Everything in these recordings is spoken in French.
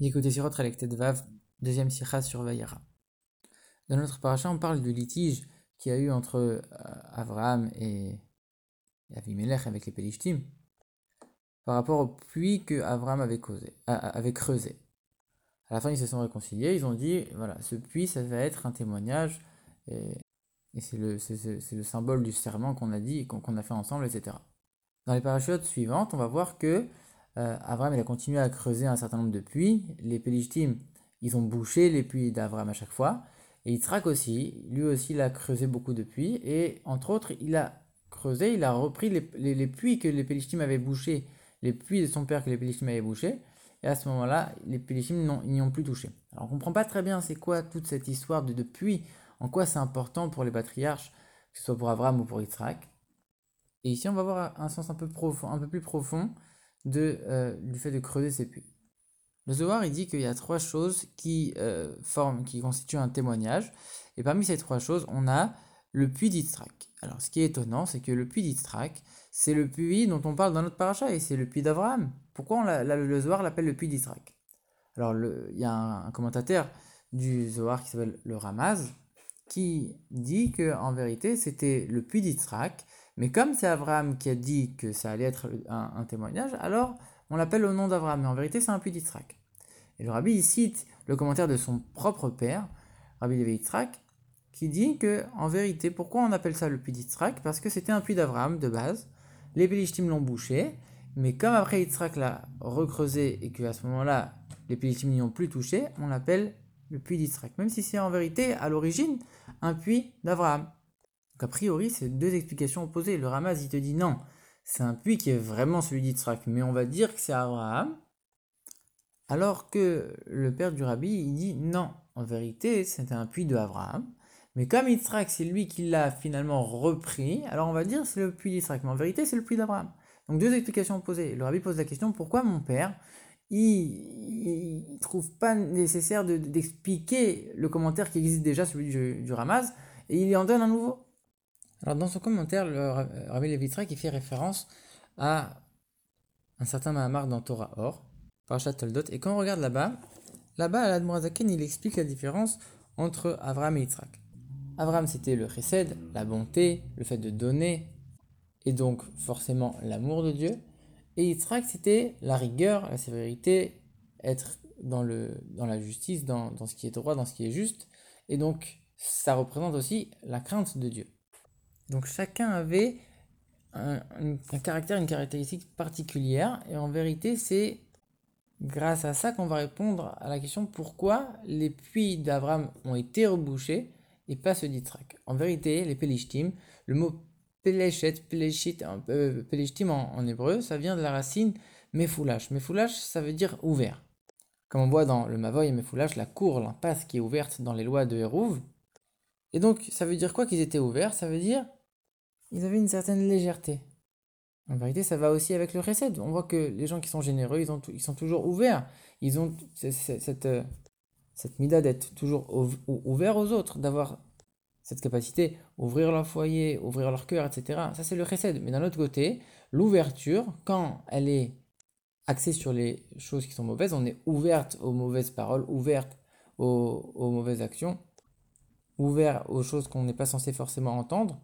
Écoutez Sirot Vav, deuxième sikha sur Vayera. Dans notre paracha, on parle du litige qu'il y a eu entre euh, Abraham et, Avimelech avec les Pelishtim par rapport au puits que Abraham avait, causé, avait creusé. À la fin, ils se sont réconciliés, ils ont dit, voilà, ce puits, ça va être un témoignage, et, c'est le, le, symbole du serment qu'on a dit, qu'on a fait ensemble, etc. Dans les parachutes suivantes, on va voir que euh, Avram il a continué à creuser un certain nombre de puits. Les Pélishtim, ils ont bouché les puits d'Avram à chaque fois. Et Yitzhak aussi, lui aussi, il a creusé beaucoup de puits. Et entre autres, il a creusé, il a repris les, puits que les Pélishtim avaient bouchés, les puits de son père que les Pélishtim avaient bouchés. Et à ce moment-là, les Pélishtim n'y ont plus touché. Alors on ne comprend pas très bien c'est quoi toute cette histoire de, puits, en quoi c'est important pour les patriarches, que ce soit pour Avram ou pour Yitzhak. Et ici, on va voir un sens un peu, profond, un peu plus profond de, euh, du fait de creuser ces puits. Le Zohar, il dit qu'il y a trois choses qui euh, forment, qui constituent un témoignage. Et parmi ces trois choses, on a le puits d'Itzrak. Alors, ce qui est étonnant, c'est que le puits d'Itzrak, c'est le puits dont on parle dans notre paracha, et c'est le puits d'Abraham. Pourquoi le Zohar l'appelle le puits d'Itzrak Alors, il y a un, commentateur du Zohar qui s'appelle le Ramaz, qui dit que en vérité, c'était le puits d'Itzrak, mais comme c'est Abraham qui a dit que ça allait être un, témoignage, alors on l'appelle au nom d'Abraham. Mais en vérité, c'est un puits d'Yitzhak. Et le rabbi, il cite le commentaire de son propre père, Rabbi David Yitzhak, qui dit que, en vérité, pourquoi on appelle ça le puits d'Yitzhak? Parce que c'était un puits d'Abraham de base. Les Pélishtim l'ont bouché, mais comme après Yitzhak l'a recreusé et qu'à ce moment-là, les Pélishtim n'y ont plus touché, on l'appelle le puits d'Yitzhak. Même si c'est en vérité, à l'origine, un puits d'Abraham. Donc a priori, c'est deux explications opposées. Le Ramaz, il te dit non, c'est un puits qui est vraiment celui d'Yitzhak, mais on va dire que c'est Abraham. Alors que le père du rabbi, il dit non, en vérité, c'était un puits de Abraham. Mais comme Yitzhak, c'est lui qui l'a finalement repris, alors on va dire c'est le puits d'Yitzhak. Mais en vérité, c'est le puits d'Abraham. Donc deux explications opposées. Le rabbi pose la question pourquoi mon père, il ne trouve pas nécessaire d'expliquer le commentaire qui existe déjà, celui du, Ramaz, et il en donne un nouveau? Alors dans son commentaire, le Rabbi Levitra qui fait référence à un certain Mahamar dans Torah Or, Parashat Toldot, et quand on regarde là-bas, là-bas, à l'Admorazaken, il explique la différence entre Avram et Yitzhak. Avram, c'était le chesed, la bonté, le fait de donner, et donc forcément l'amour de Dieu. Et Yitzhak, c'était la rigueur, la sévérité, être dans, le, dans la justice, dans, dans ce qui est droit, dans ce qui est juste. Et donc, ça représente aussi la crainte de Dieu. Donc chacun avait un, caractère, une caractéristique particulière, et en vérité, c'est grâce à ça qu'on va répondre à la question pourquoi les puits d'Abraham ont été rebouchés et pas ceux d'Yitzhak. En vérité, les Pelishtim, le mot Peleshet, Peleshit, euh, Pelishtim en, hébreu, ça vient de la racine Mefoulash. Mefoulash, ça veut dire ouvert. Comme on voit dans le Mavoy et Mefoulash, la cour, l'impasse qui est ouverte dans les lois de Hérouv. Et donc, ça veut dire quoi qu'ils étaient ouverts? Ça veut dire ils avaient une certaine légèreté. En vérité, ça va aussi avec le recette. On voit que les gens qui sont généreux, ils, ont, ils sont toujours ouverts. Ils ont cette, euh, cette mida d'être toujours ouverts aux autres, d'avoir cette capacité, ouvrir leur foyer, ouvrir leur cœur, etc. Ça, c'est le recette. Mais d'un autre côté, l'ouverture, quand elle est axée sur les choses qui sont mauvaises, on est ouverte aux mauvaises paroles, ouverte aux, aux mauvaises actions, ouvert aux choses qu'on n'est pas censé forcément entendre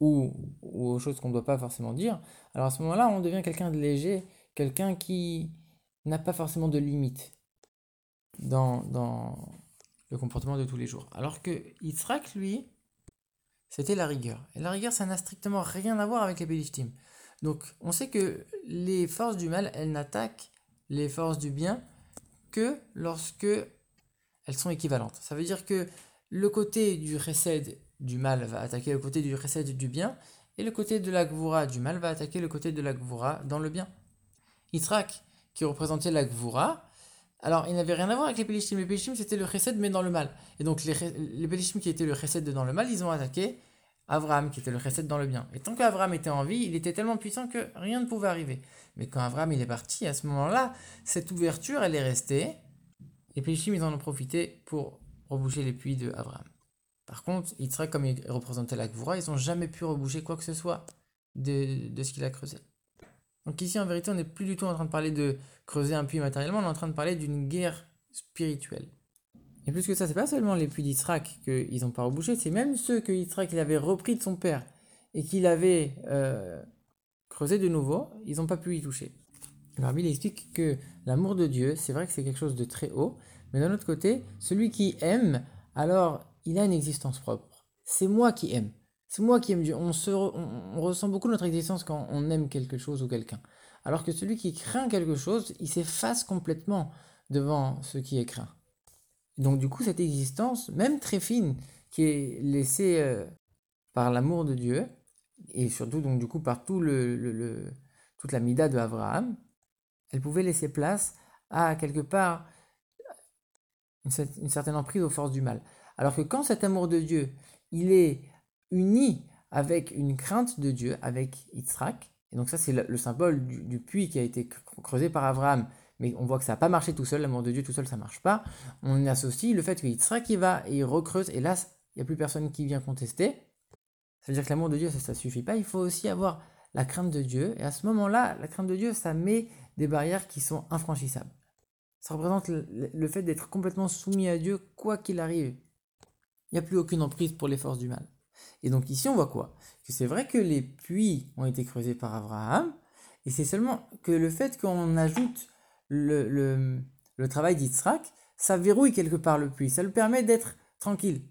ou, aux choses qu'on ne doit pas forcément dire, alors à ce moment-là, on devient quelqu'un de léger, quelqu'un qui n'a pas forcément de limites dans, dans le comportement de tous les jours. Alors que Yitzhak, lui, c'était la rigueur. Et la rigueur, ça n'a strictement rien à voir avec les Bélishtim. Donc, on sait que les forces du mal, elles n'attaquent les forces du bien que lorsque elles sont équivalentes. Ça veut dire que le côté du recède du mal va attaquer le côté du recette du bien, et le côté de la gvura du mal va attaquer le côté de la gvura dans le bien. Yitzhak, qui représentait la gvura, alors il n'avait rien à voir avec les Pélishtim. Les Pélishtim c'était le chesed mais dans le mal. Et donc les, les qui étaient le chesed dans le mal, ils ont attaqué Abraham qui était le chesed dans le bien. Et tant qu'Abraham était en vie, il était tellement puissant que rien ne pouvait arriver. Mais quand Abraham il est parti, à ce moment-là, cette ouverture elle est restée. Les Pélishtim ils en ont profité pour reboucher les puits de Abraham. Par contre, Yitzhak, comme il représentait la Gvura, ils n'ont jamais pu reboucher quoi que ce soit de, ce qu'il a creusé. Donc ici, en vérité, on n'est plus du tout en train de parler de creuser un puits matériellement, on est en train de parler d'une guerre spirituelle. Et plus que ça, c'est pas seulement les puits d'Israël qu'ils n'ont pas rebouché, c'est même ceux que Yitzhak il avait repris de son père et qu'il avait euh, creusé de nouveau, ils n'ont pas pu y toucher. Alors, il explique que l'amour de Dieu, c'est vrai que c'est quelque chose de très haut, mais d'un autre côté, celui qui aime, alors il a une existence propre. C'est moi qui aime. C'est moi qui aime Dieu. On, se on, ressent beaucoup notre existence quand on aime quelque chose ou quelqu'un. Alors que celui qui craint quelque chose, il s'efface complètement devant ce qui est craint. Donc du coup, cette existence, même très fine, qui est laissée euh, par l'amour de Dieu, et surtout donc du coup par tout le, toute la mida de Abraham, elle pouvait laisser place à quelque part une, certaine emprise aux forces du mal. Alors que quand cet amour de Dieu, il est uni avec une crainte de Dieu, avec Yitzhak, et donc ça c'est le, symbole du, puits qui a été creusé par Abraham, mais on voit que ça n'a pas marché tout seul, l'amour de Dieu tout seul ça marche pas, on associe le fait que Yitzhak il va et il recreuse, et là il n'y a plus personne qui vient contester, ça veut dire que l'amour de Dieu ça ne suffit pas, il faut aussi avoir la crainte de Dieu, et à ce moment-là, la crainte de Dieu, ça met des barrières qui sont infranchissables. Ça représente le, fait d'être complètement soumis à Dieu, quoi qu'il arrive. Il n'y a plus aucune emprise pour les forces du mal. Et donc ici, on voit quoi? Que c'est vrai que les puits ont été creusés par Abraham, et c'est seulement que le fait qu'on ajoute le, le, travail d'Yitzhak, ça verrouille quelque part le puits, ça le permet d'être tranquille.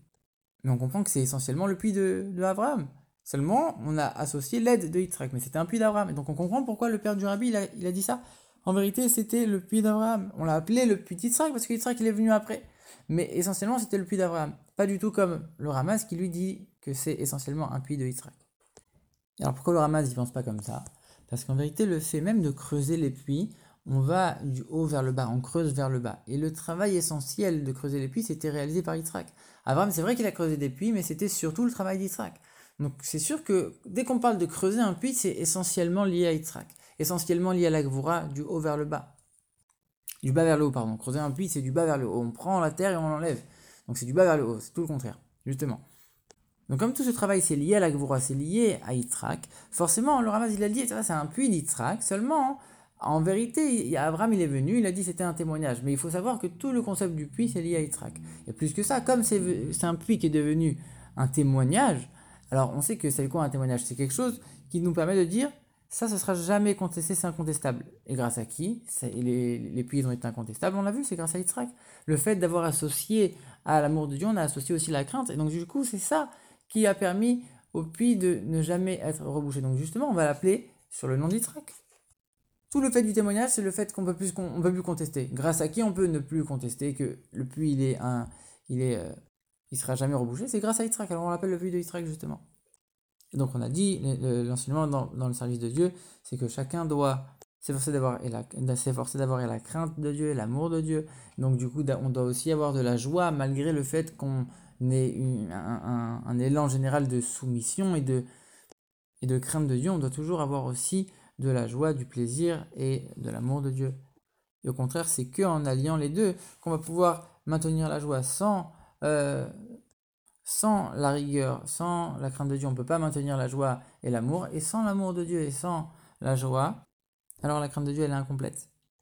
Mais on comprend que c'est essentiellement le puits de, de Abraham. Seulement, on a associé l'aide de Yitzhak, mais c'était un puits d'Abraham. Et donc on comprend pourquoi le père du rabbi, il a, il a dit ça. En vérité, c'était le puits d'Abraham. On l'a appelé le puits d'Yitzhak parce que il est venu après. Mais essentiellement, c'était le puits d'Abraham. Pas du tout comme le Ramas qui lui dit que c'est essentiellement un puits de Yitzhak. Alors pourquoi le Ramas, il pense pas comme ça? Parce qu'en vérité, le fait même de creuser les puits, on va du haut vers le bas, on creuse vers le bas. Et le travail essentiel de creuser les puits, c'était réalisé par Yitzhak. Abraham, c'est vrai qu'il a creusé des puits, mais c'était surtout le travail d'Yitzhak. Donc c'est sûr que dès qu'on parle de creuser un puits, c'est essentiellement lié à Yitzhak essentiellement lié à la Gvura, du haut vers le bas. Du bas vers le haut, pardon. Creuser un puits, c'est du bas vers le haut. On prend la terre et on l'enlève. Donc c'est du bas vers le haut, c'est tout le contraire, justement. Donc comme tout ce travail c'est lié à la Gvura, c'est lié à Yitzhak, forcément le Ramaz il a dit, c'est un puits d'Yitzhak, seulement en vérité, Abraham il est venu, il a dit c'était un témoignage, mais il faut savoir que tout le concept du puits c'est lié à Yitzhak. Et plus que ça, comme c'est un puits qui est devenu un témoignage, alors on sait que c'est quoi un témoignage? C'est quelque chose qui nous permet de dire ça, ce sera jamais contesté, c'est incontestable. Et grâce à qui? Les, les puits ont été incontestables, on l'a vu, c'est grâce à Yitzhak. Le fait d'avoir associé à l'amour de Dieu, on a associé aussi la crainte. Et donc, du coup, c'est ça qui a permis au puits de ne jamais être rebouché. Donc, justement, on va l'appeler sur le nom d'Yitzhak. Tout le fait du témoignage, c'est le fait qu'on ne peut plus contester. Grâce à qui on peut ne plus contester que le puits, il est un, il est, euh, il sera jamais rebouché? C'est grâce à Yitzhak. Alors, on l'appelle le puits de Yitzhak, justement donc on a dit, l'enseignement dans, dans, le service de Dieu, c'est que chacun doit s'efforcer d'avoir la, la crainte de Dieu et l'amour de Dieu. Donc du coup, on doit aussi avoir de la joie malgré le fait qu'on ait un, un, élan général de soumission et de, et de crainte de Dieu. On doit toujours avoir aussi de la joie, du plaisir et de l'amour de Dieu. Et au contraire, c'est qu'en alliant les deux qu'on va pouvoir maintenir la joie sans... Euh, sans la rigueur, sans la crainte de Dieu, on ne peut pas maintenir la joie et l'amour. Et sans l'amour de Dieu et sans la joie, alors la crainte de Dieu, est incomplète.